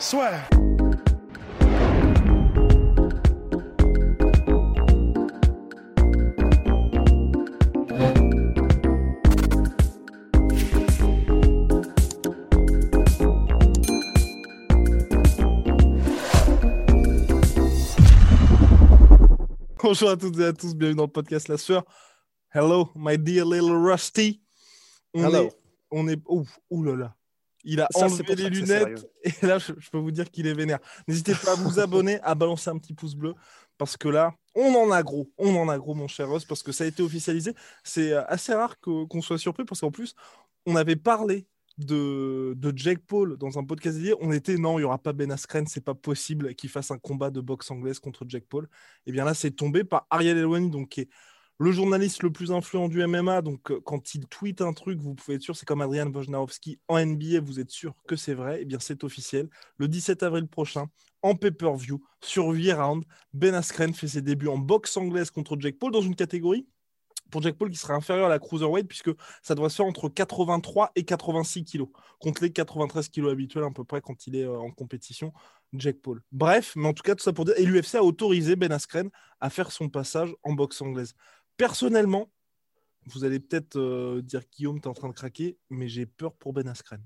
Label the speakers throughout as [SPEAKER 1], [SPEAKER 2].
[SPEAKER 1] Soit. Bonjour à toutes et à tous, bienvenue dans le podcast La Sueur. Hello, my dear little Rusty. On
[SPEAKER 2] Hello.
[SPEAKER 1] Est, on est. Ouh, ouh là là. Il a
[SPEAKER 2] Ça,
[SPEAKER 1] enlevé les lunettes et là, je, je peux vous dire qu'il est vénère. N'hésitez pas à vous abonner, à balancer un petit pouce bleu parce que là, on en a gros. On en a gros, mon cher Russ, parce que ça a été officialisé. C'est euh, assez rare qu'on soit surpris parce qu'en plus, on avait parlé de, de Jake Paul dans un podcast dédié. On était non, il n'y aura pas Ben Askren, c'est pas possible qu'il fasse un combat de boxe anglaise contre Jake Paul. Et bien là, c'est tombé par Ariel Elwani, donc qui est le journaliste le plus influent du MMA. Donc euh, quand il tweet un truc, vous pouvez être sûr, c'est comme Adrian Wojnarowski en NBA, vous êtes sûr que c'est vrai. Et bien c'est officiel. Le 17 avril prochain, en pay-per-view, sur 8 rounds, Ben Askren fait ses débuts en boxe anglaise contre Jake Paul dans une catégorie pour Jake Paul qui sera inférieur à la cruiserweight puisque ça doit se faire entre 83 et 86 kilos contre les 93 kilos habituels à peu près quand il est euh, en compétition Jake Paul. Bref, mais en tout cas tout ça pour dire et l'UFC a autorisé Ben Askren à faire son passage en boxe anglaise. Personnellement, vous allez peut-être euh, dire Guillaume t'es en train de craquer, mais j'ai peur pour Ben Askren.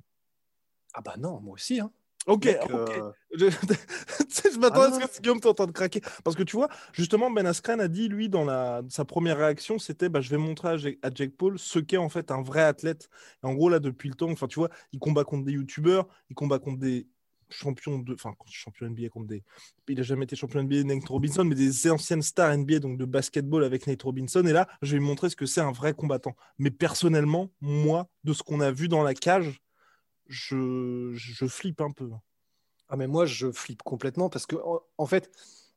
[SPEAKER 2] Ah bah non, moi aussi. Hein.
[SPEAKER 1] Ok,
[SPEAKER 2] Mec,
[SPEAKER 1] ok.
[SPEAKER 2] euh,
[SPEAKER 1] Je, m'attendais
[SPEAKER 2] Ah
[SPEAKER 1] à ce que Guillaume t'es en train de craquer. Parce que tu vois, justement, Ben Askren a dit, lui, dans la, sa première réaction, c'était bah, je vais montrer à Jake Paul ce qu'est en fait un vrai athlète. Et en gros, là, depuis le temps, enfin, tu vois, il combat contre des youtubeurs, il combat contre des champions de. Enfin, champion NBA contre des. Il n'a jamais été champion NBA, Nate Robinson, mais des anciennes stars NBA, donc de basketball avec Nate Robinson. Et là, je vais lui montrer ce que c'est un vrai combattant. Mais personnellement, moi, de ce qu'on a vu dans la cage, je, je flippe un peu.
[SPEAKER 2] Ah mais moi je flippe complètement parce que en fait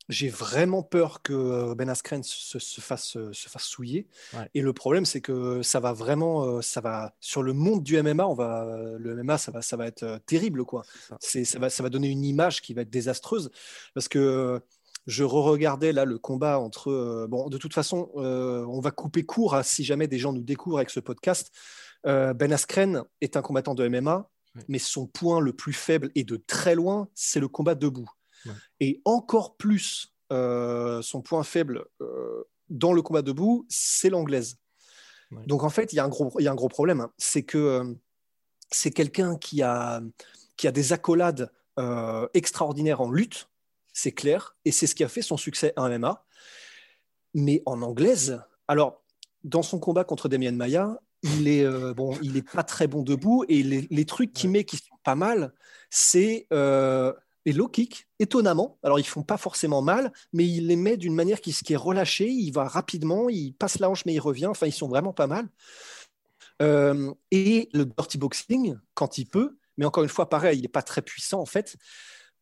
[SPEAKER 2] j'ai vraiment peur que Ben Askren se, se fasse se fasse souiller
[SPEAKER 1] Ouais.
[SPEAKER 2] et le problème c'est que ça va vraiment ça va sur le monde du MMA on va le MMA ça va ça va être terrible quoi
[SPEAKER 1] ça.
[SPEAKER 2] c'est ça va ça va donner une image qui va être désastreuse parce que je re-regardais là le combat entre euh, bon de toute façon euh, on va couper court à si jamais des gens nous découvrent avec ce podcast Euh, Ben Askren est un combattant de MMA mais son point le plus faible et de très loin, c'est le combat debout.
[SPEAKER 1] Ouais.
[SPEAKER 2] Et encore plus, euh, son point faible euh, dans le combat debout, c'est l'anglaise.
[SPEAKER 1] Ouais.
[SPEAKER 2] Donc en fait, il y a un gros, y a un gros problème. hein. C'est que euh, c'est quelqu'un qui a, qui a des accolades extraordinaires en lutte, c'est clair, et c'est ce qui a fait son succès en MMA. Mais en anglaise, alors dans son combat contre Demian Maia, il est euh, bon, il est pas très bon debout et les, les trucs qu'il met qui sont pas mal, c'est euh, les low kicks. Étonnamment, alors ils font pas forcément mal, mais il les met d'une manière qui, qui est relâchée. Il va rapidement, il passe la hanche mais il revient. Enfin, ils sont vraiment pas mal. Euh, et le dirty boxing quand il peut, mais encore une fois, pareil, il n'est pas très puissant en fait.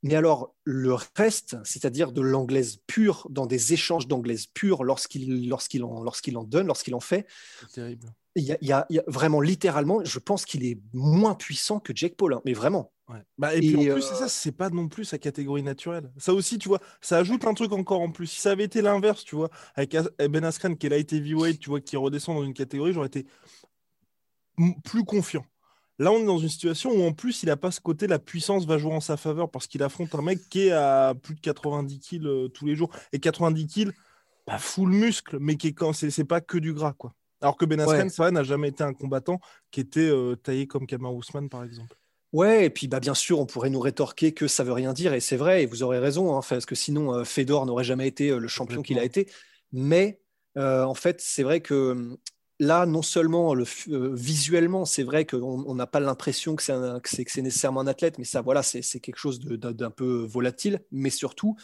[SPEAKER 2] Mais alors, le reste, c'est-à-dire de l'anglaise pure, dans des échanges d'anglaise pure, lorsqu'il en, en donne, lorsqu'il en fait,
[SPEAKER 1] terrible.
[SPEAKER 2] y a- il y a vraiment littéralement, je pense qu'il est moins puissant que Jake Paul, hein, mais vraiment.
[SPEAKER 1] Ouais. Bah, et puis en plus, c'est ça, c'est pas non plus sa catégorie naturelle. Ça aussi, tu vois, ça ajoute un truc encore en plus. Si ça avait été l'inverse, tu vois, avec As- Ben Askren qui est light heavyweight, tu vois, qui redescend dans une catégorie, j'aurais été plus confiant. Là, on est dans une situation où en plus, il a pas ce côté, la puissance va jouer en sa faveur parce qu'il affronte un mec qui est à plus de 90 kills euh, tous les jours. Et 90 kills, pas full muscle, mais qui est quand c'est pas que du gras, quoi. Alors que Ben Askren,
[SPEAKER 2] Ouais.
[SPEAKER 1] n'a jamais été un combattant qui était euh, taillé comme Kamar Ousmane, par exemple.
[SPEAKER 2] Ouais, et puis bah, bien sûr, on pourrait nous rétorquer que ça veut rien dire, et c'est vrai, et vous aurez raison, hein, parce que sinon, euh, Fedor n'aurait jamais été euh, le champion qu'il a été. Mais euh, en fait, c'est vrai que euh, là, non seulement le, euh, visuellement, c'est vrai qu'on on n'a pas l'impression que c'est nécessairement un athlète, mais ça, voilà, c'est quelque chose d'un d'un peu volatile, mais surtout,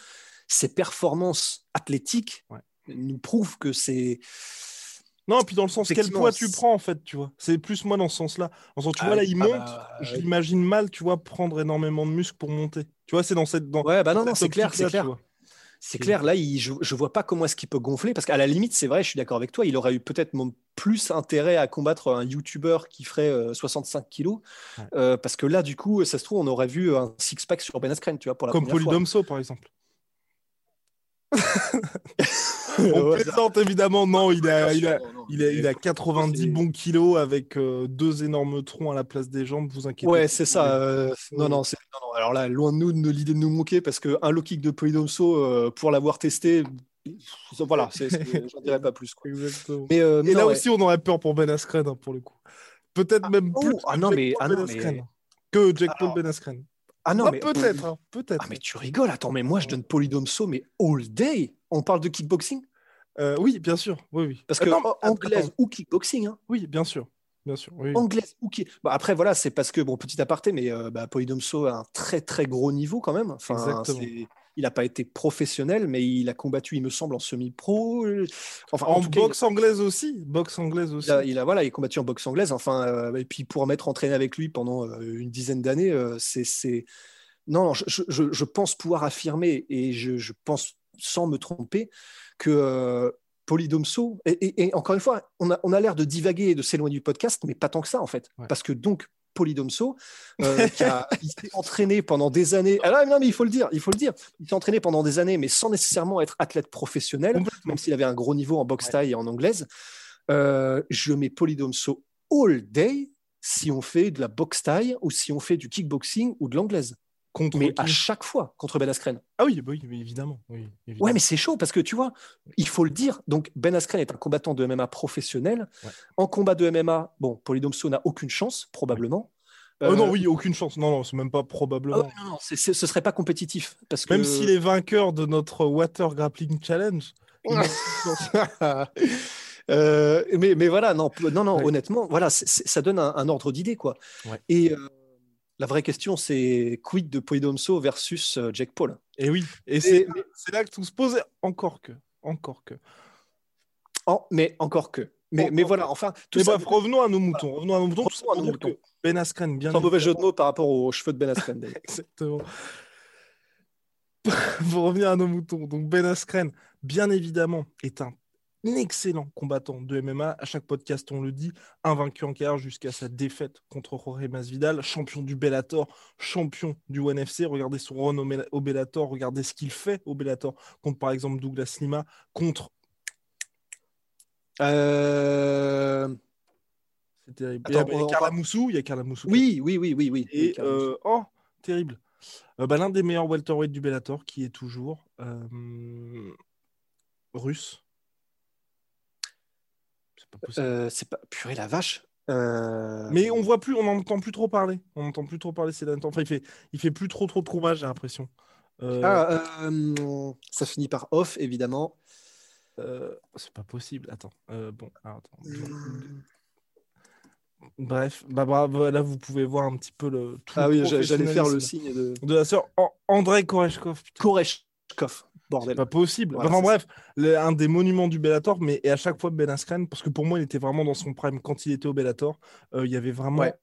[SPEAKER 2] ses performances athlétiques
[SPEAKER 1] Ouais.
[SPEAKER 2] nous prouvent que c'est
[SPEAKER 1] Non, puis dans le sens, quel poids tu prends en fait, tu vois. C'est plus moi dans ce sens-là. En sens, tu
[SPEAKER 2] Ah
[SPEAKER 1] vois, là, il
[SPEAKER 2] ah
[SPEAKER 1] monte,
[SPEAKER 2] bah,
[SPEAKER 1] je l'imagine mal, tu vois, prendre énormément de muscles pour monter. Tu vois, c'est dans cette. Dans,
[SPEAKER 2] Ouais, bah non, non, c'est clair, c'est clair. C'est clair, là, il, je, je vois pas comment est-ce qu'il peut gonfler, parce qu'à la limite, c'est vrai, je suis d'accord avec toi, il aurait eu peut-être plus intérêt à combattre un YouTuber qui ferait euh, 65 kilos,
[SPEAKER 1] Ouais.
[SPEAKER 2] euh, parce que là, du coup, ça se trouve, on aurait vu un six-pack sur Ben Askren, tu vois, pour la
[SPEAKER 1] Comme
[SPEAKER 2] première fois.
[SPEAKER 1] Polydomso, par exemple. On plaisante évidemment, non, il a, il a, il a, il a
[SPEAKER 2] mais-
[SPEAKER 1] 90
[SPEAKER 2] c'est-
[SPEAKER 1] bons kilos avec euh, deux énormes troncs à la place des jambes, vous inquiétez
[SPEAKER 2] Ouais, c'est ça. euh, non, non, c'est- non, non. Alors là, loin de nous de l'idée de nous moquer, parce qu'un low kick de Polydomso, euh, pour l'avoir testé, voilà, c'est- c'est- j'en dirais pas plus. Quoi. Mais, euh,
[SPEAKER 1] Et
[SPEAKER 2] non,
[SPEAKER 1] là
[SPEAKER 2] ouais.
[SPEAKER 1] aussi, on aurait peur pour Ben Askren, hein, pour le coup. Peut-être même
[SPEAKER 2] oh,
[SPEAKER 1] plus
[SPEAKER 2] ah
[SPEAKER 1] que
[SPEAKER 2] non, mais- ah
[SPEAKER 1] Ben
[SPEAKER 2] non, mais-
[SPEAKER 1] que Jack Paul
[SPEAKER 2] Alors-
[SPEAKER 1] Ben Askren.
[SPEAKER 2] Ah non,
[SPEAKER 1] Ah,
[SPEAKER 2] mais
[SPEAKER 1] peut-être, hein, peut-être.
[SPEAKER 2] Ah, mais tu rigoles, attends, mais moi je donne Polydomso, mais all day. On parle de kickboxing?
[SPEAKER 1] Euh, oui, bien sûr. Oui, oui.
[SPEAKER 2] Parce
[SPEAKER 1] Euh,
[SPEAKER 2] que
[SPEAKER 1] non,
[SPEAKER 2] anglaise
[SPEAKER 1] attends.
[SPEAKER 2] ou kickboxing, hein,
[SPEAKER 1] Oui, bien sûr. Bien sûr. Oui,
[SPEAKER 2] anglaise ou. Bah, après, voilà, c'est parce que, bon, petit aparté, mais euh, bah, Polydomso a un très très gros niveau quand même. Enfin, il n'a pas été professionnel, mais il a combattu, il me semble, en semi-pro. Enfin,
[SPEAKER 1] En,
[SPEAKER 2] il-
[SPEAKER 1] boxe anglaise aussi. Boxe anglaise aussi.
[SPEAKER 2] Il a, il a- voilà, il a combattu en boxe anglaise. Enfin, euh, et puis pour m'être entraîné avec lui pendant euh, une dizaine d'années, c'est, non, je, je- je- je pense pouvoir affirmer et je, je pense sans me tromper que euh, Polydomso et, et- et encore une fois, on a, on a l'air de divaguer et de s'éloigner du podcast, mais pas tant que ça en fait,
[SPEAKER 1] Ouais.
[SPEAKER 2] parce que donc Polydomso, euh, qui a, il s'est entraîné pendant des années. Ah non, mais il faut le dire, il faut le dire. Il s'est entraîné pendant des années, mais sans nécessairement être athlète professionnel même s'il avait un gros niveau en boxe taille et en anglaise. Euh, je mets Polydomso all day si on fait de la boxe taille ou si on fait du kickboxing ou de l'anglaise.
[SPEAKER 1] Contre
[SPEAKER 2] Mais à chaque fois contre Ben Askren.
[SPEAKER 1] Ah oui, bah évidemment. Oui, évidemment.
[SPEAKER 2] Ouais, mais c'est chaud parce que tu vois, il faut le dire. Donc Ben Askren est un combattant de MMA professionnel.
[SPEAKER 1] Ouais.
[SPEAKER 2] En combat de MMA, bon, Polydomso n'a aucune chance probablement.
[SPEAKER 1] Oh non,
[SPEAKER 2] Euh,
[SPEAKER 1] oui, aucune chance. Non, non, c'est même pas
[SPEAKER 2] ah
[SPEAKER 1] probablement.
[SPEAKER 2] ouais, non, non, ce serait pas compétitif parce que
[SPEAKER 1] Même s'il est vainqueur de notre Water Grappling Challenge.
[SPEAKER 2] Euh, mais, mais voilà, non, non, non
[SPEAKER 1] Ouais.
[SPEAKER 2] honnêtement, voilà, ça donne un, un ordre d'idée, quoi. Et euh, la vraie question, c'est quid de Polydomso versus euh, Jake Paul?
[SPEAKER 1] Et oui, et c'est là que tout se pose. Encore que. Encore que.
[SPEAKER 2] Oh, Mais encore que. Mais,
[SPEAKER 1] Encore
[SPEAKER 2] mais voilà, enfin, tout
[SPEAKER 1] Mais
[SPEAKER 2] ça,
[SPEAKER 1] bref, revenons à nos moutons. Revenons à nos moutons. Tout
[SPEAKER 2] à nos moutons.
[SPEAKER 1] Ben Askren, bien
[SPEAKER 2] sans mauvais jeu de mots par rapport aux cheveux de Ben Askren. d'ailleurs.
[SPEAKER 1] Exactement. Pour revenir à nos moutons, donc Ben Askren, bien évidemment, est un excellent combattant de MMA. À chaque podcast, on le dit, invaincu en carrière jusqu'à sa défaite contre Jorge Masvidal, champion du Bellator, champion du ONE FC. Regardez son run au, Bellator, regardez ce qu'il fait au Bellator contre par exemple Douglas Lima, contre.
[SPEAKER 2] Euh,
[SPEAKER 1] C'est terrible.
[SPEAKER 2] Attends,
[SPEAKER 1] il y a
[SPEAKER 2] on-
[SPEAKER 1] Carla Moussou, il y a Carla Moussou.
[SPEAKER 2] Oui, oui, oui, oui, oui.
[SPEAKER 1] Et euh, oh, terrible. Euh, bah, L'un des meilleurs welterweight du Bellator, qui est toujours russe. C'est pas possible.
[SPEAKER 2] Euh, c'est pas purée la vache. Euh,
[SPEAKER 1] Mais on voit plus, on n'entend plus trop parler. On n'entend plus trop parler ces derniers temps. Enfin, il fait, il fait plus trop trop de combats, j'ai l'impression. Euh,
[SPEAKER 2] ah, euh, ça finit par off, évidemment.
[SPEAKER 1] c'est pas possible. Attends. Bon, alors, attends. Bref, bah, bravo, là vous pouvez voir un petit peu le. tout
[SPEAKER 2] Ah
[SPEAKER 1] le
[SPEAKER 2] oui, j'a- j'allais faire le signe de
[SPEAKER 1] de la sœur An- Andrei Koreshkov.
[SPEAKER 2] Koreshkov.
[SPEAKER 1] C'est
[SPEAKER 2] Bordel.
[SPEAKER 1] pas possible.
[SPEAKER 2] Voilà,
[SPEAKER 1] enfin bref, le- un des monuments du Bellator, mais et à chaque fois Ben Askren, parce que pour moi il était vraiment dans son prime quand il était au Bellator, euh, il y avait vraiment
[SPEAKER 2] Ouais.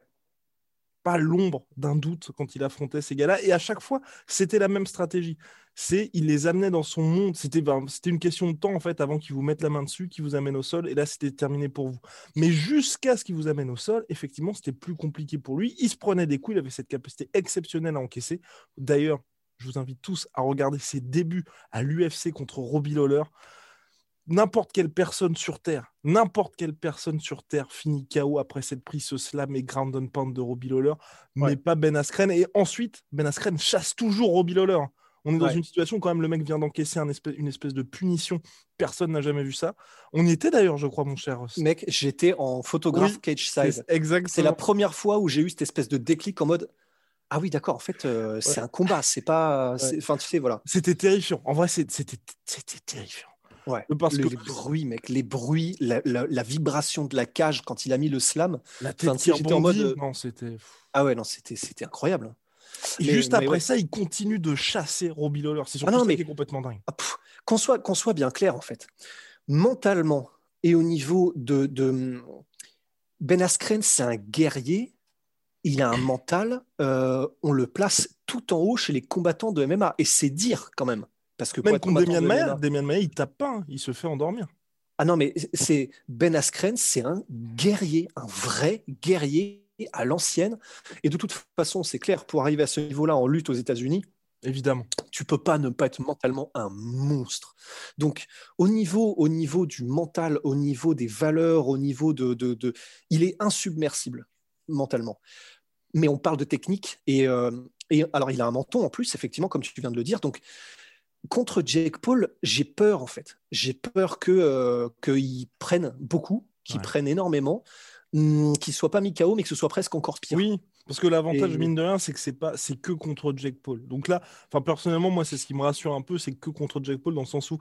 [SPEAKER 1] pas l'ombre d'un doute quand il affrontait ces gars-là, et à chaque fois c'était la même stratégie. C'est il les amenait dans son monde. C'était ben, c'était une question de temps en fait avant qu'ils vous mettent la main dessus, qu'ils vous amènent au sol, et là c'était terminé pour vous. Mais jusqu'à ce qu'il vous amène au sol, effectivement c'était plus compliqué pour lui. Il se prenait des coups, il avait cette capacité exceptionnelle à encaisser. D'ailleurs, je vous invite tous à regarder ses débuts à l'UFC contre Robbie Lawler. N'importe quelle personne sur Terre, n'importe quelle personne sur Terre finit KO après cette prise ce slam et ground and pound de Robbie Lawler, mais
[SPEAKER 2] Ouais.
[SPEAKER 1] pas Ben Askren. Et ensuite, Ben Askren chasse toujours Robbie Lawler. On est dans
[SPEAKER 2] Ouais.
[SPEAKER 1] une situation où quand même le mec vient d'encaisser un espèce- une espèce de punition. Personne n'a jamais vu ça. On y était d'ailleurs, je crois, mon cher.
[SPEAKER 2] Mec, j'étais en photographe
[SPEAKER 1] Oui,
[SPEAKER 2] cage side.
[SPEAKER 1] exactement.
[SPEAKER 2] C'est la première fois où j'ai eu cette espèce de déclic en mode Ah oui, d'accord, en fait, euh, c'est un combat, c'est pas. Enfin, tu sais, voilà.
[SPEAKER 1] C'était terrifiant. En vrai, c'était terrifiant.
[SPEAKER 2] Ouais.
[SPEAKER 1] Parce
[SPEAKER 2] les,
[SPEAKER 1] que
[SPEAKER 2] les bruits, mec, les bruits, la, la- la vibration de la cage quand il a mis le slam.
[SPEAKER 1] la
[SPEAKER 2] Enfin,
[SPEAKER 1] tête
[SPEAKER 2] j'étais en mode, euh,
[SPEAKER 1] Non, c'était.
[SPEAKER 2] Ah ouais, non, c'était c'était incroyable.
[SPEAKER 1] Et
[SPEAKER 2] Mais-
[SPEAKER 1] juste
[SPEAKER 2] mais
[SPEAKER 1] après
[SPEAKER 2] ouais.
[SPEAKER 1] ça, il continue de chasser Robbie Lawler. C'est surtout
[SPEAKER 2] Ah non,
[SPEAKER 1] ça
[SPEAKER 2] mais-
[SPEAKER 1] qui est complètement dingue.
[SPEAKER 2] Ah, Qu'on soit, qu'on soit bien clair, en fait. Mentalement, Et au niveau de, de Ben Askren, c'est un guerrier. Il a un mental. euh, on le place tout en haut chez les combattants de MMA. Et c'est dire quand même. Parce que
[SPEAKER 1] Même contre Demian
[SPEAKER 2] de
[SPEAKER 1] Maia,
[SPEAKER 2] MMA
[SPEAKER 1] Demian Maia, il tape pas, hein, il se fait endormir.
[SPEAKER 2] Ah non, mais c'est Ben Askren, c'est un guerrier, un vrai guerrier à l'ancienne. Et de toute façon, c'est clair, pour arriver à ce niveau-là en lutte aux États-Unis,
[SPEAKER 1] Évidemment.
[SPEAKER 2] tu peux pas ne pas être mentalement un monstre. Donc, au niveau, au niveau du mental, au niveau des valeurs, au niveau de, de, de- il est insubmersible mentalement. Mais on parle de technique et, euh, et alors il a un menton en plus, effectivement, comme tu viens de le dire. Donc, contre Jake Paul, j'ai peur en fait. J'ai peur que euh, qu'il prenne beaucoup, qu'il
[SPEAKER 1] Ouais.
[SPEAKER 2] prenne énormément, hum, qu'il soit pas mis KO, mais que ce soit presque encore pire.
[SPEAKER 1] Oui, parce que l'avantage,
[SPEAKER 2] Et-
[SPEAKER 1] mine de rien, c'est que c'est pas, c'est que contre Jake Paul. Donc là, enfin personnellement, moi, c'est ce qui me rassure un peu, c'est que contre Jake Paul, dans le sens où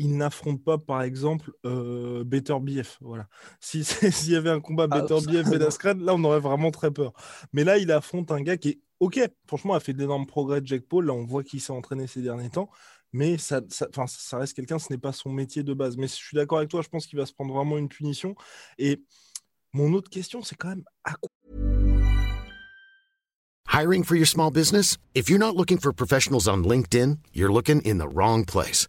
[SPEAKER 1] il n'affronte pas, par exemple, euh, Better BF. Voilà. Si s'il y avait un combat Better BF Askren, là, on aurait vraiment très peur. Mais là, il affronte un gars qui est ok. Franchement, a fait d'énormes progrès. Jake Paul, là, on voit qu'il s'est entraîné ces derniers temps. Mais ça, ça reste quelqu'un, ce n'est pas son métier de base. Mais je suis d'accord avec toi, je pense qu'il va se prendre vraiment une punition. Et mon autre question, c'est quand même à quoi
[SPEAKER 3] Hiring for your small business? If you're not looking for professionals on LinkedIn, you're looking in the wrong place.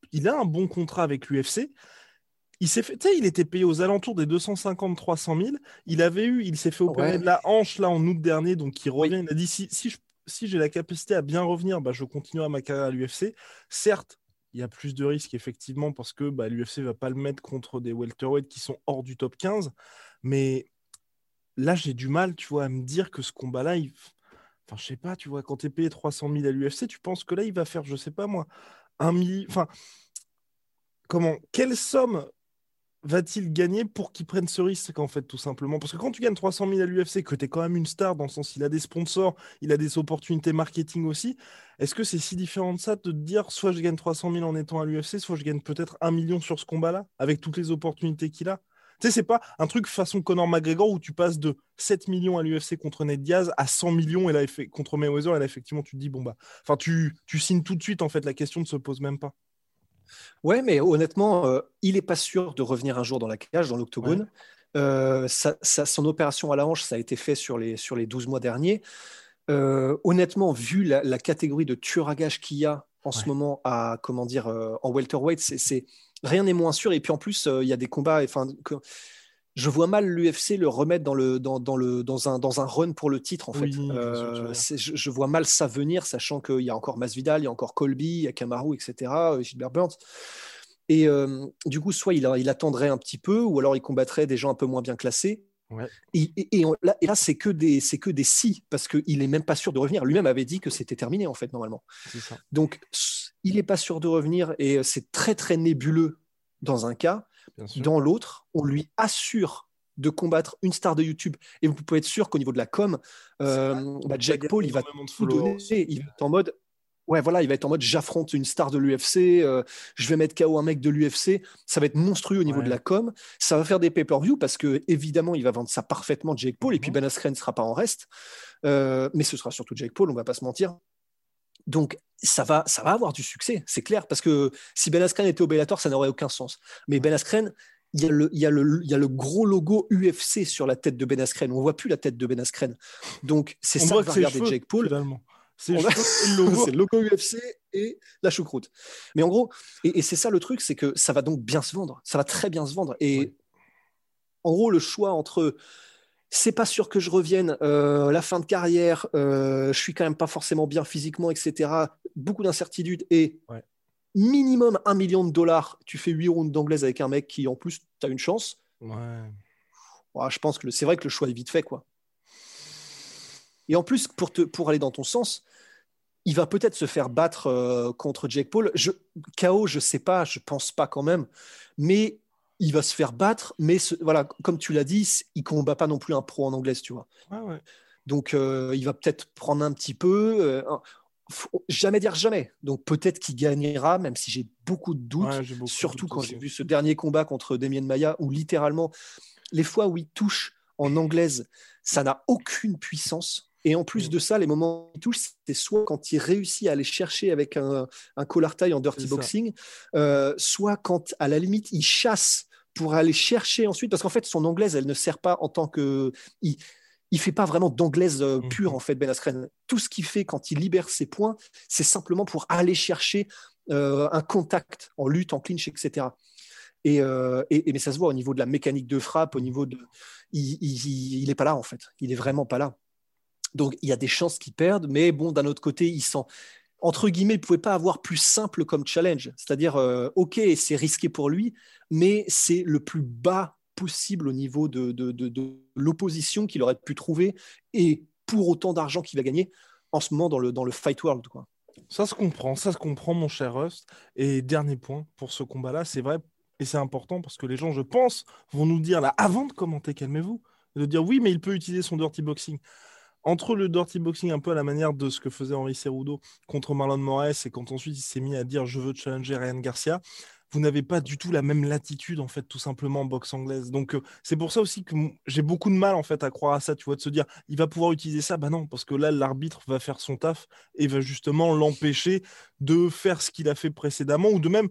[SPEAKER 1] il a un bon contrat avec l'UFC. Il s'est fait, il était payé aux alentours des 250-300 000. Il avait eu, il s'est fait opérer
[SPEAKER 2] Ouais.
[SPEAKER 1] de la hanche là en août dernier, donc il revient. Il a dit si, si, je- si j'ai la capacité à bien revenir, bah, je continuerai ma carrière à l'UFC. Certes, il y a plus de risques effectivement parce que bah, l'UFC va pas le mettre contre des welterweights qui sont hors du top 15, mais là j'ai du mal, tu vois, à me dire que ce combat-là, il... enfin je sais pas, tu vois, quand tu es payé 300 000 à l'UFC, tu penses que là il va faire, je sais pas moi, un million, enfin comment, quelle somme va-t-il gagner pour qu'il prenne ce risque en fait tout simplement? Parce que quand tu gagnes 300 000 à l'UFC que tu es quand même une star dans le sens il a des sponsors il a des opportunités marketing aussi est-ce que c'est si différent de ça de te dire soit je gagne 300 000 en étant à l'UFC soit je gagne peut-être un million sur ce combat là avec toutes les opportunités qu'il a? Tu sais c'est pas un truc façon Conor McGregor où tu passes de 7 millions à l'UFC contre Ned Diaz à 100 millions et là contre Mayweather et là effectivement tu te dis bon bah enfin tu, tu signes tout de suite en fait la question ne se pose même pas
[SPEAKER 2] Ouais, mais honnêtement, euh, il n'est pas sûr de revenir un jour dans la cage, dans l'octogone. Euh, ça- ça- son opération à la hanche, ça a été fait sur les, sur les 12 mois derniers. Euh, honnêtement, vu la, la catégorie de tueur à gage qu'il y a en ce moment à, comment dire, en welterweight, c'est- rien n'est moins sûr. Et puis en plus, euh, il y a des combats. Enfin, je vois mal l'UFC le remettre dans, le, dans, dans le, dans, un, dans un run pour le titre, en
[SPEAKER 1] Oui,
[SPEAKER 2] fait. Euh, je, je vois mal ça venir, sachant qu'il y a encore Masvidal, il y a encore Colby, il y a Kamaru, etc., euh, Gilbert Burns. Et euh, du coup, soit il, il attendrait un petit peu, ou alors il combattrait des gens un peu moins bien classés.
[SPEAKER 1] Ouais.
[SPEAKER 2] Et, et- et on- là, et là, c'est que des, c'est que des si, parce qu'il n'est même pas sûr de revenir. Lui-même avait dit que c'était terminé en fait normalement.
[SPEAKER 1] c'est ça
[SPEAKER 2] Donc, il n'est pas sûr de revenir, et euh, c'est très très nébuleux dans un cas. Dans l'autre, on lui assure de combattre une star de YouTube. Et vous pouvez être sûr qu'au niveau de la com, euh, bah, Jack Paul, il va tout donner. Il va être en mode, ouais, voilà, il va être en mode, j'affronte une star de l'UFC, euh, je vais mettre KO un mec de l'UFC. Ça va être monstrueux au niveau
[SPEAKER 1] Ouais.
[SPEAKER 2] de la com. Ça va faire des pay-per-view parce que évidemment, il va vendre ça parfaitement Jake Paul. Et puis
[SPEAKER 1] Mhm.
[SPEAKER 2] Ben Askren ne sera pas en reste, Euh, mais ce sera surtout Jake Paul. On va pas se mentir. Donc ça va, ça va avoir du succès, c'est clair, parce que si Ben Askren était au Bellator, ça n'aurait aucun sens. Mais Ben Askren, il y, a le, il, y a le, il y a le gros logo UFC sur la tête de Ben Askren. On voit plus la tête de Ben Askren. Donc c'est ça que va regarder
[SPEAKER 1] cheveux,
[SPEAKER 2] Jake Paul.
[SPEAKER 1] C'est le logo.
[SPEAKER 2] c'est le logo UFC et la choucroute. Mais en gros, et, et c'est ça le truc, c'est que ça va donc bien se vendre. Ça va très bien se vendre. Et en gros, le choix entre c'est pas sûr que je revienne, euh, la fin de carrière, euh, je suis quand même pas forcément bien physiquement, etc. Beaucoup d'incertitudes et
[SPEAKER 1] Ouais.
[SPEAKER 2] minimum un million de dollars. Tu fais 8 rounds d'anglaise avec un mec qui, en plus, tu as une chance.
[SPEAKER 1] Ouais.
[SPEAKER 2] Ouais, je pense que c'est vrai que le choix est vite fait, quoi. Et en plus, pour, te, pour aller dans ton sens, il va peut-être se faire battre euh, contre Jake Paul. Je, KO, je sais pas, je pense pas quand même, mais il va se faire battre, mais voilà, comme tu l'as dit, il combat pas non plus un pro en anglaise, tu vois. Donc, euh, il va peut-être prendre un petit peu. Euh, jamais dire jamais. Donc, peut-être qu'il gagnera, même si j'ai beaucoup de doutes. surtout quand j'ai vu ce dernier combat contre Damien Maya, où littéralement, les fois où il touche en anglaise, ça n'a aucune puissance. Et en plus mm. de ça, les moments où il touche, c'est soit quand il réussit à aller chercher avec un, un collar taille en dirty boxing, euh, soit quand, à la limite, il chasse pour aller chercher ensuite, parce qu'en fait, son anglaise, elle ne sert pas en tant que. Il, il fait pas vraiment d'anglaise euh, pure, mm. en fait, Ben Askren. Tout ce qu'il fait quand il libère ses points, c'est simplement pour aller chercher euh, un contact en lutte, en clinch, etc. Et, et, mais ça se voit au niveau de la mécanique de frappe, au niveau de. Il n'est pas là, en fait. Il est vraiment pas là. Donc il y a des chances qu'ils perdent, mais bon, d'un autre côté, ils sont entre guillemets, il ne pouvait pas avoir plus simple comme challenge. C'est-à-dire, euh, ok, c'est risqué pour lui, mais c'est le plus bas possible au niveau de, de, l'opposition qu'il aurait pu trouver et pour autant d'argent qu'il va gagner en ce moment dans le, dans le fight world. Quoi.
[SPEAKER 1] Ça se comprend, ça se comprend, mon cher Rust. Et dernier point pour ce combat-là, c'est vrai et c'est important parce que les gens, je pense, vont nous dire là, avant de commenter, calmez-vous, de dire oui, mais il peut utiliser son dirty boxing entre le dirty boxing un peu à la manière de ce que faisait Henri Cerudo contre Marlon Moraes et quand ensuite il s'est mis à dire je veux challenger Ryan Garcia, vous n'avez pas du tout la même latitude en fait tout simplement en boxe anglaise. Donc euh, c'est pour ça aussi que j'ai beaucoup de mal en fait à croire à ça, tu vois, de se dire il va pouvoir utiliser ça, bah non, parce que là l'arbitre va faire son taf et va justement l'empêcher de faire ce qu'il a fait précédemment ou de même,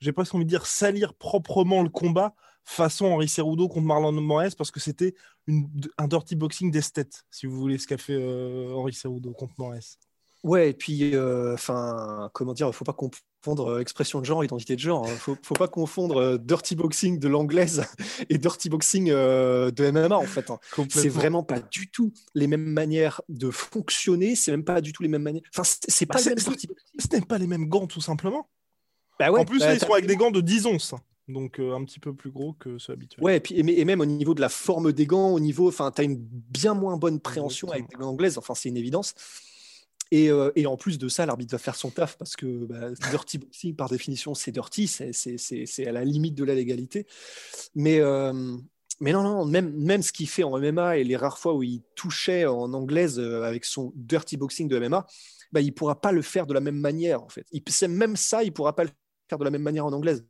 [SPEAKER 1] j'ai presque envie de dire salir proprement le combat façon Henri Cerudo contre Marlon Moraes parce que c'était un dirty boxing d'esthète, si vous voulez, ce qu'a fait euh, Henri Cerudo contre Moraes.
[SPEAKER 2] Ouais, et puis, euh, enfin, comment dire, il faut pas confondre euh, expression de genre, identité de genre. Il hein. faut, faut pas confondre dirty boxing de l'anglaise et dirty boxing de MMA, en fait. Hein. C'est vraiment pas du tout les mêmes manières de fonctionner, c'est même pas du tout les mêmes manières. Enfin, c'est pas
[SPEAKER 1] bah, Ce n'est pas les mêmes gants, tout simplement. Bah ouais, en plus, bah, ils sont avec des gants de 10 onces donc euh, un petit peu plus gros que ceux habituels.
[SPEAKER 2] Ouais, et, puis, et, même au niveau de la forme des gants, au niveau, enfin, tu as une bien moins bonne préhension avec des gants anglaises, enfin, c'est une évidence. Et, euh, et, en plus de ça, l'arbitre va faire son taf parce que bah, dirty boxing, par définition, c'est dirty, c'est à la limite de la légalité. Mais, euh, mais non, non, même, même ce qu'il fait en MMA et les rares fois où il touchait en anglaise avec son dirty boxing de MMA, bah, il ne pourra pas le faire de la même manière, en fait. Il, même ça, il ne pourra pas le faire de la même manière en anglaise.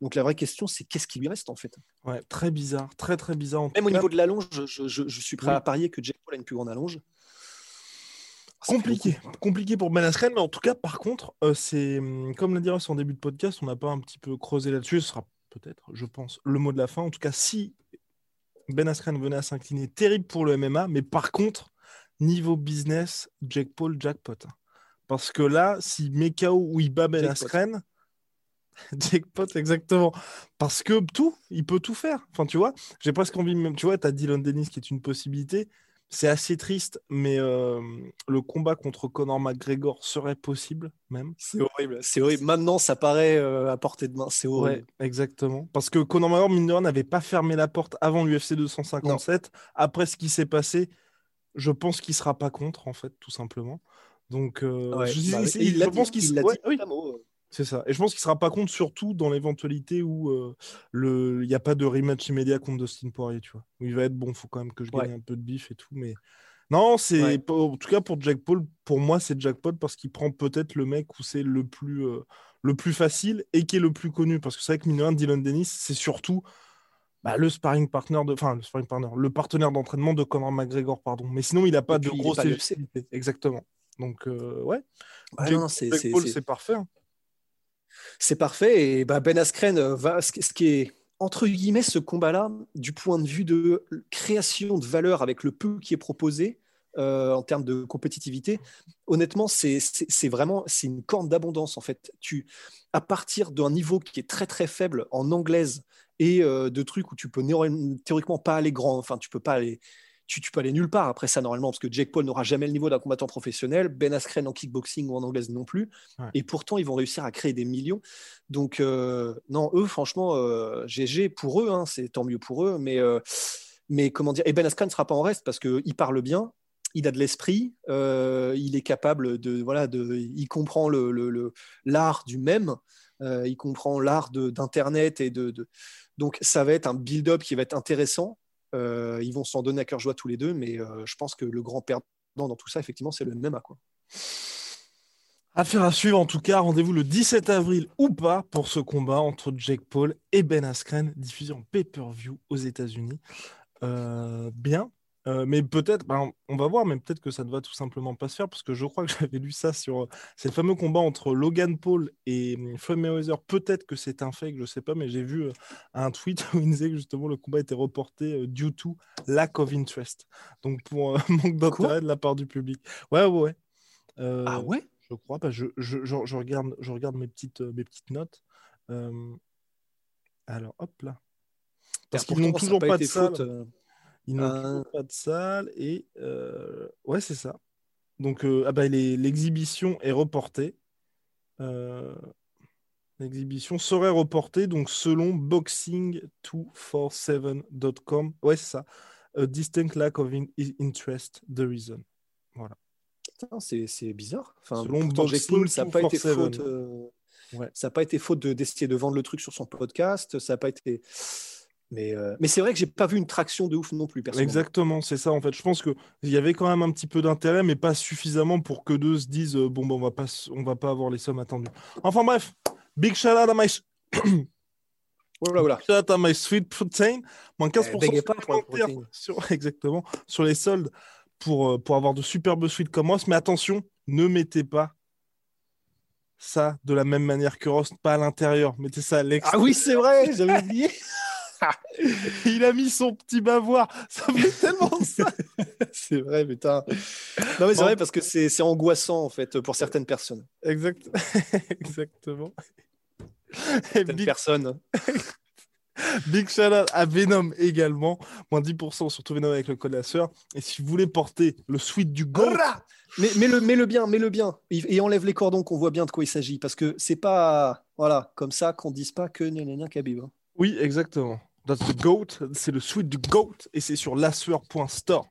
[SPEAKER 2] Donc la vraie question, c'est qu'est-ce qui lui reste en fait?
[SPEAKER 1] Ouais, très bizarre, très très bizarre.
[SPEAKER 2] Même au niveau de l'allonge, je, je, suis prêt à parier que Jack Paul a une plus grande allonge.
[SPEAKER 1] Compliqué, compliqué pour Ben Askren, mais en tout cas, par contre, euh, c'est hum, comme l'a dit en début de podcast, on n'a pas un petit peu creusé là-dessus. Ce sera peut-être, je pense, le mot de la fin. En tout cas, si Ben Askren venait à s'incliner, terrible pour le MMA, mais par contre, niveau business, Jack Paul jackpot. Parce que là, si Mekao ou il bat Ben Askren, Jackpot, exactement. Parce que tout, il peut tout faire. Enfin, tu vois, j'ai presque envie, même, tu vois, tu as Dylan Dennis qui est une possibilité. C'est assez triste, mais euh, le combat contre Conor McGregor serait possible, même.
[SPEAKER 2] C'est horrible, c'est horrible. Maintenant, ça paraît euh, à portée de main, c'est horrible.
[SPEAKER 1] exactement. Parce que Conor McGregor, mine n'avait pas fermé la porte avant l'UFC 257. Après ce qui s'est passé, je pense qu'il sera pas contre, en fait, tout simplement. Donc, euh, je, bah, il, pense qu'il... Ouais, oui. C'est ça. Et je pense qu'il ne sera pas contre, surtout dans l'éventualité où euh, il n'y a pas de rematch immédiat contre Dustin Poirier, tu vois. Où il va être bon, il faut quand même que je gagne un peu de bif et tout. Mais non, c'est en tout cas pour Jack Paul, pour moi, c'est Jack Paul parce qu'il prend peut-être le mec où c'est le plus euh, le plus facile et qui est le plus connu. Parce que c'est vrai que mine Dylan Dennis, c'est surtout bah, le sparring partner de, enfin le sparring partner, le partenaire d'entraînement de Conor McGregor, pardon. Mais sinon, il n'a pas de grosse Exactement. Donc euh, ouais. Jack, Paul, c'est parfait. Hein.
[SPEAKER 2] C'est parfait. Et bah, Ben Askren euh, va. Ce qui est entre guillemets ce combat-là, du point de vue de création de valeur avec le peu qui est proposé, euh, en termes de compétitivité, honnêtement, c'est vraiment une corne d'abondance en fait. Tu, à partir d'un niveau qui est très très faible en anglaise et euh, de trucs où tu peux théoriquement pas aller grand, enfin tu peux pas aller tu, peux aller nulle part après ça normalement, parce que Jake Paul n'aura jamais le niveau d'un combattant professionnel, Ben Askren en kickboxing ou en anglaise non plus, et pourtant ils vont réussir à créer des millions. Donc euh, non, eux franchement, GG euh, pour eux, hein, c'est tant mieux pour eux, mais, euh, mais comment dire, et Ben Askren ne sera pas en reste parce qu'il parle bien, il a de l'esprit, il est capable de voilà, de, il comprend le l'art du même. euh, il comprend l'art d'Internet et de, de, Donc, ça va être un build-up qui va être intéressant. Euh, ils vont s'en donner à cœur joie tous les deux, mais euh, je pense que le grand perdant dans tout ça, effectivement, c'est le MMA. Quoi.
[SPEAKER 1] Affaire à suivre en tout cas, rendez-vous le 17 avril ou pas pour ce combat entre Jake Paul et Ben Askren, diffusé en pay-per-view aux États-Unis. bien, euh, mais peut-être, ben, on va voir, mais peut-être que ça ne va tout simplement pas se faire parce que je crois que j'avais lu ça sur. C'est le fameux combat entre Logan Paul et hum, Floyd Mayweather. Peut-être que c'est un fake, je ne sais pas, mais j'ai vu euh, un tweet où il disait que justement le combat était reporté euh, due to lack of interest. Donc pour manque d'intérêt de la part du public. Ouais, ouais,
[SPEAKER 2] ouais. ah ouais?
[SPEAKER 1] Je crois. Bah, je, je, je, regarde, je regarde mes petites, mes petites notes. Alors, hop là. Parce qu'ils n'ont toujours pas, de salle. Ils n'ont euh. pas de salle et euh, ouais, c'est ça. Donc, euh, ah bah, l'exhibition est reportée. L'exhibition serait reportée, donc selon boxing247.com. Ouais, c'est ça. A distinct lack of interest, the reason. Voilà.
[SPEAKER 2] C'est bizarre. Enfin, selon Boxing ça n'a pas été faute. Ça n'a pas été faute d'essayer de, de vendre le truc sur son podcast. Ça n'a pas été. Mais, euh, mais c'est vrai que j'ai pas vu une traction de ouf non plus, personnellement.
[SPEAKER 1] Exactement, c'est ça en fait. Je pense qu'il y avait quand même un petit peu d'intérêt, mais pas suffisamment pour que deux se disent euh, bon, ben, on va pas, on va pas avoir les sommes attendues. Enfin bref, big shout out à my. voilà, voilà. Shout out à my sweet protein. Moins 15% sur, exactement, sur les soldes pour, euh, pour avoir de superbes suites comme Ross. Mais attention, ne mettez pas ça de la même manière que Ross, pas à l'intérieur. Mettez ça à l'extérieur.
[SPEAKER 2] Ah oui, c'est vrai, j'avais oublié.
[SPEAKER 1] Il a mis son petit bavoir. Ça fait tellement ça.
[SPEAKER 2] c'est vrai, putain. Non, mais c'est vrai parce que c'est angoissant, en fait, pour certaines personnes.
[SPEAKER 1] Exact... Exactement.
[SPEAKER 2] Certaines Big... personnes.
[SPEAKER 1] Big shout out à Venom également. Moins 10% sur tout Venom avec le code la sœur. Et si vous voulez porter le suite du go.
[SPEAKER 2] Mais, mais, le, le bien, mais le bien. Et enlève les cordons qu'on voit bien de quoi il s'agit. Parce que c'est pas voilà, comme ça qu'on dise pas que Nénénia Khabib. Hein.
[SPEAKER 1] Oui, exactement. That's the GOAT, c'est le suite du GOAT et c'est sur lasseur.store.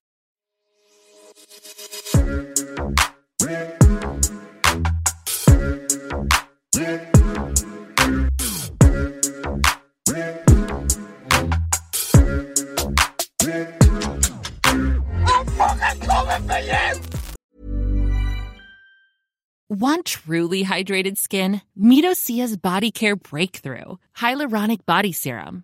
[SPEAKER 4] Want truly hydrated skin? Medocia's Body Care Breakthrough Hyaluronic Body Serum.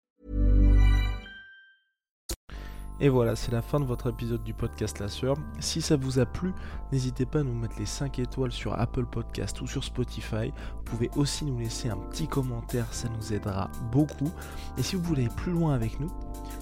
[SPEAKER 1] Et voilà, c'est la fin de votre épisode du podcast La Sœur. Si ça vous a plu, n'hésitez pas à nous mettre les 5 étoiles sur Apple Podcast ou sur Spotify. Vous pouvez aussi nous laisser un petit commentaire, ça nous aidera beaucoup. Et si vous voulez aller plus loin avec nous,